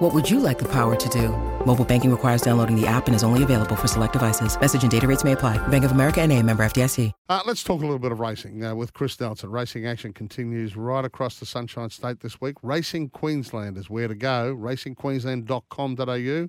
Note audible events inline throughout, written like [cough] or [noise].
What would you like the power to do? Mobile banking requires downloading the app and is only available for select devices. Message and data rates may apply. Bank of America and a member FDIC. Uh, let's talk a little bit of racing uh, with Chris Nelson. Racing action continues right across the Sunshine State this week. Racing Queensland is where to go. RacingQueensland.com.au.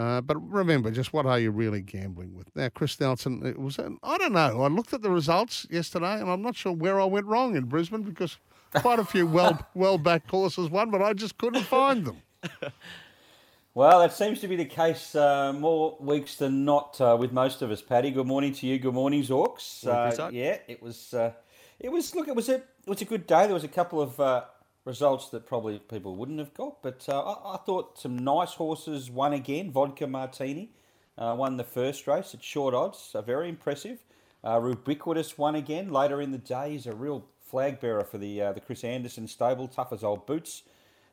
Uh, but remember, just what are you really gambling with? Now, Chris Nelson, it was I don't know. I looked at the results yesterday, and I'm not sure where I went wrong in Brisbane because quite a few well [laughs] well backed horses won, but I just couldn't find them. [laughs] Well, that seems to be the case uh, more weeks than not uh, with most of us, Paddy. Good morning to you. Good morning, Zorks. Uh, yeah, it was. Uh, it was. Look, it was a. It was a good day. There was a couple of uh, results that probably people wouldn't have got, but uh, I, I, thought some nice horses won again. Vodka Martini won the first race at short odds. A very impressive. Rubiquitous won again later in the day. He's a real flag bearer for the the Chris Anderson stable. Tough as old boots.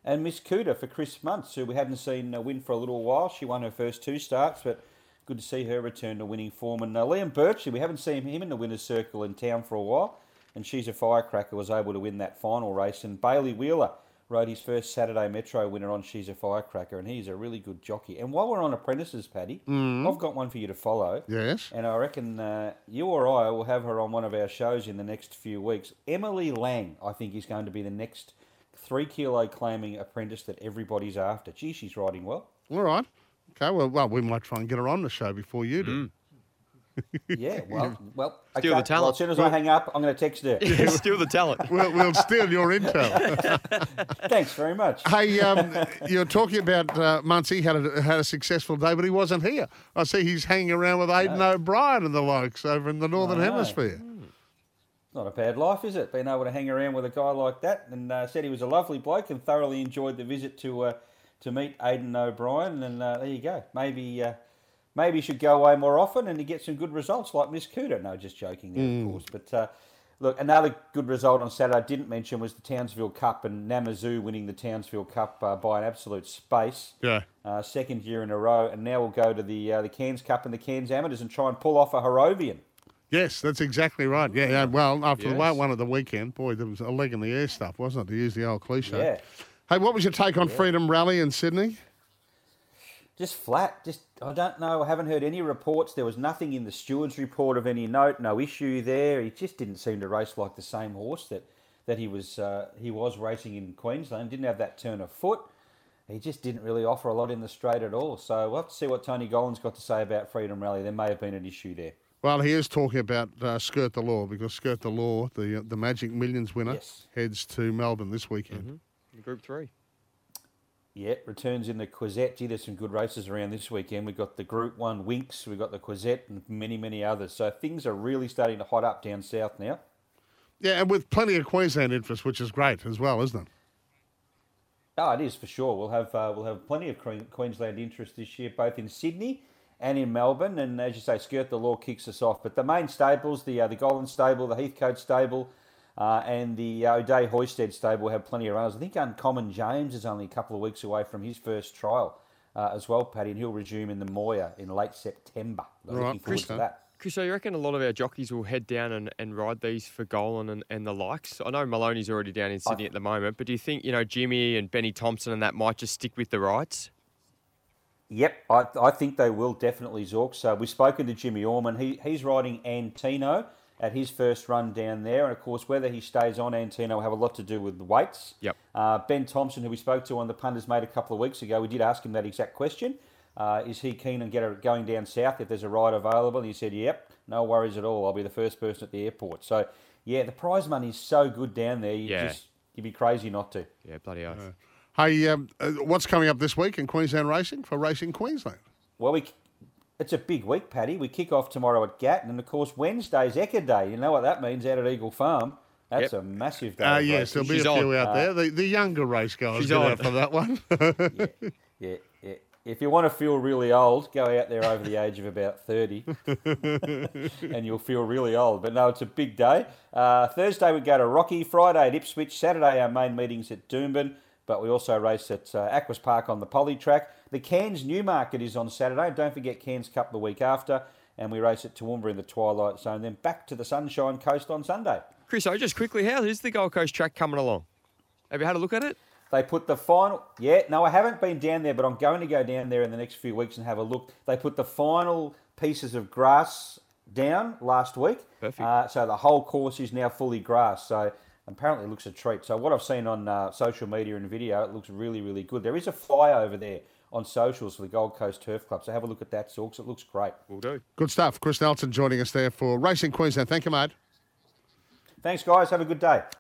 And Miss Cuda for Chris Munce, who we hadn't seen uh, win for a little while. She won her first two starts, but good to see her return to winning form. And uh, Liam Birchley, we haven't seen him in the winner's circle in town for a while. And she's a firecracker, was able to win that final race. And Bailey Wheeler rode his first Saturday Metro winner on She's a Firecracker, and he's a really good jockey. And while we're on apprentices, Paddy, mm. I've got one for you to follow. Yes. And I reckon uh, you or I will have her on one of our shows in the next few weeks. Emily Lang, I think, is going to be the next three kilo claiming apprentice that everybody's after. Gee, she's riding well. All right. Okay. Well, well, we might try and get her on the show before you do. Mm. [laughs] yeah, well, well, steal okay. the talent. Well, as soon as I hang up, I'm going to text her. [laughs] Yeah, steal the talent. [laughs] we'll, we'll steal your intel. Thanks very much. Hey, um, you're talking about uh, Munce had a, had a successful day, but he wasn't here. I see he's hanging around with Aidan no. O'Brien and the likes over in the Northern Hemisphere not a bad life, is it? Being able to hang around with a guy like that, and uh, said he was a lovely bloke and thoroughly enjoyed the visit to uh, to meet Aidan O'Brien. And uh, there you go. Maybe uh, maybe he should go away more often and he get some good results like Miss Cuda. No, just joking there, mm. of course. But uh, look, another good result on Saturday I didn't mention was the Townsville Cup and Namazu winning the Townsville Cup uh, by an absolute space. Yeah. second year in a row, and now we'll go to the the Cairns Cup and the Cairns Amateurs and try and pull off a Harrovian. Yes, that's exactly right. Yeah, yeah. Well, after yes. the one at the weekend, boy, there was a leg in the air stuff, wasn't it? To use the old cliche. Yeah. Hey, what was your take on yeah. Freedom Rally in Sydney? Just flat. Just I don't know. I haven't heard any reports. There was nothing in the steward's report of any note. No issue there. He just didn't seem to race like the same horse that that he was uh, he was racing in Queensland. Didn't have that turn of foot. He just didn't really offer a lot in the straight at all. So we'll have to see what Tony Gollan's got to say about Freedom Rally. There may have been an issue there. Well, he is talking about uh, Skirt the Law because Skirt the Law, the uh, the Magic Millions winner, yes. heads to Melbourne this weekend. Mm-hmm. Group three. Yeah, returns in the Quezette. Gee, there's some good races around this weekend. We've got the Group 1 Winx, we've got the Quezette, and many, many others. So things are really starting to hot up down south now. Yeah, and with plenty of Queensland interest, which is great as well, isn't it? Oh, it is for sure. We'll have uh, we'll have plenty of Queensland interest this year, both in Sydney and in Melbourne. And as you say, Skirt the Law kicks us off. But the main stables, the uh, the Gollan Stable, the Heathcote Stable, uh, and the uh, O'Dea Hoysted Stable have plenty of runners. I think Uncommon James is only a couple of weeks away from his first trial uh, as well, Paddy, and he'll resume in the Moir in late September. Right. Looking forward Chris, to that. Chris, so you reckon a lot of our jockeys will head down and, and ride these for Gollan and, and the likes? I know Maloney's already down in Sydney I, at the moment, but do you think, you know, Jimmy and Benny Thompson and that might just stick with the rides? Yep, I, I think they will definitely, Zork. So we've spoken to Jimmy Orman. He, he's riding Antino at his first run down there. And of course, whether he stays on Antino will have a lot to do with the weights. Yep. Uh, ben Thompson, who we spoke to on the punters made a couple of weeks ago, we did ask him that exact question. Uh, is he keen on get going down south if there's a ride available? And he said, yep, no worries at all. I'll be the first person at the airport. So, yeah, the prize money is so good down there. You yeah. just, you'd be crazy not to. Yeah, bloody oath. Hey, um, uh, what's coming up this week in Queensland racing for Racing Queensland? Well, we it's a big week, Paddy. We kick off tomorrow at Gatton, and of course Wednesday's Ekka Day. You know what that means out at Eagle Farm. That's yep. a massive day. Uh, yes, there'll be She's a few on. out uh, there. The, the younger race guys get out for that one. [laughs] yeah, yeah, yeah. if you want to feel really old, go out there over the age of about 30 [laughs] and you'll feel really old. But no, it's a big day. Uh, Thursday we go to Rocky, Friday at Ipswich, Saturday our main meeting's at Doomben, but we also race at uh, Aquis Park on the Poly track. The Cairns Newmarket is on Saturday. Don't forget Cairns Cup the week after, and we race at Toowoomba in the Twilight Zone, then back to the Sunshine Coast on Sunday. Chris, oh, just quickly, how is the Gold Coast track coming along? Have you had a look at it? They put the final. Yeah, no, I haven't been down there, but I'm going to go down there in the next few weeks and have a look. They put the final pieces of grass down last week. Perfect. Uh, so the whole course is now fully grass. So apparently it looks a treat. So what I've seen on uh, social media and video, it looks really, really good. There is a fly over there on socials for the Gold Coast Turf Club. So have a look at that, Zorks. It looks great. Will do. Good stuff. Chris Nelson joining us there for Racing Queensland. Thank you, mate. Thanks, guys. Have a good day.